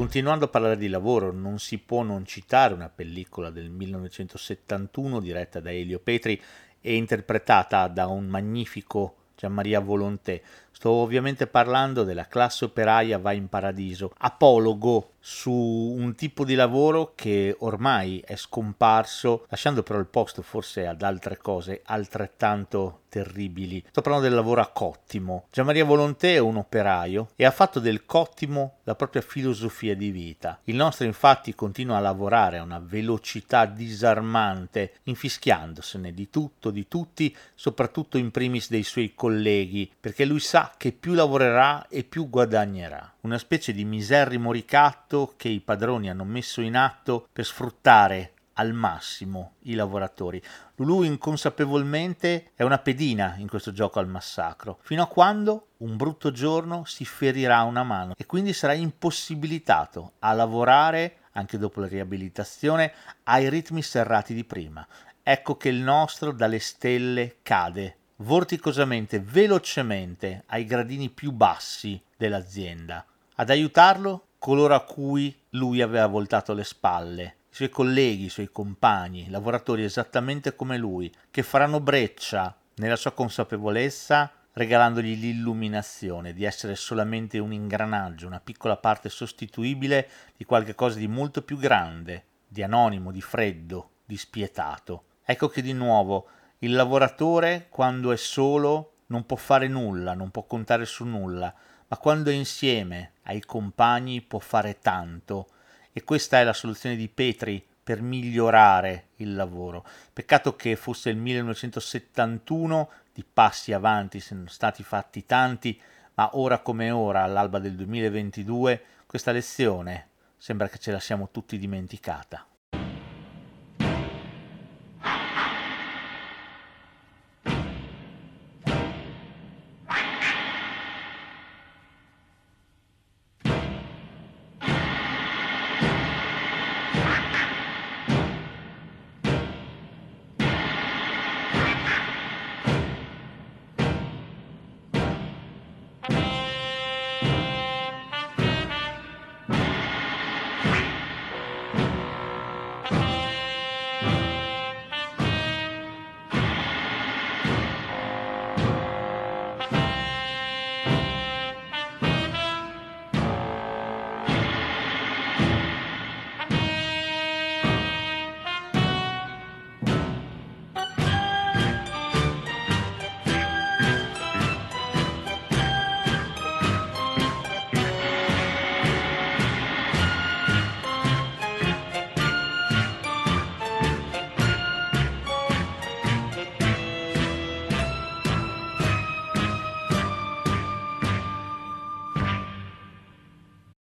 Continuando a parlare di lavoro, non si può non citare una pellicola del 1971 diretta da Elio Petri e interpretata da un magnifico Gianmaria Volonté. Sto ovviamente parlando della classe operaia va in paradiso, apologo su un tipo di lavoro che ormai è scomparso, lasciando però il posto forse ad altre cose altrettanto terribili. Sto parlando del lavoro a cottimo. Gianmaria Volonté è un operaio e ha fatto del cottimo la propria filosofia di vita. Il nostro infatti continua a lavorare a una velocità disarmante, infischiandosene di tutto, di tutti, soprattutto in primis dei suoi colleghi, perché lui che più lavorerà e più guadagnerà. Una specie di miserrimo ricatto che i padroni hanno messo in atto per sfruttare al massimo i lavoratori. Lulu inconsapevolmente è una pedina in questo gioco al massacro, fino a quando un brutto giorno si ferirà una mano e quindi sarà impossibilitato a lavorare anche dopo la riabilitazione ai ritmi serrati di prima. Ecco che il nostro dalle stelle cade vorticosamente, velocemente ai gradini più bassi dell'azienda. Ad aiutarlo coloro a cui lui aveva voltato le spalle, i suoi colleghi, i suoi compagni, lavoratori esattamente come lui, che faranno breccia nella sua consapevolezza regalandogli l'illuminazione di essere solamente un ingranaggio, una piccola parte sostituibile di qualcosa di molto più grande, di anonimo, di freddo, di spietato. Ecco che di nuovo il lavoratore quando è solo non può fare nulla, non può contare su nulla, ma quando è insieme ai compagni può fare tanto e questa è la soluzione di Petri per migliorare il lavoro. Peccato che fosse il 1971, di passi avanti sono stati fatti tanti, ma ora come ora, all'alba del 2022, questa lezione sembra che ce la siamo tutti dimenticata.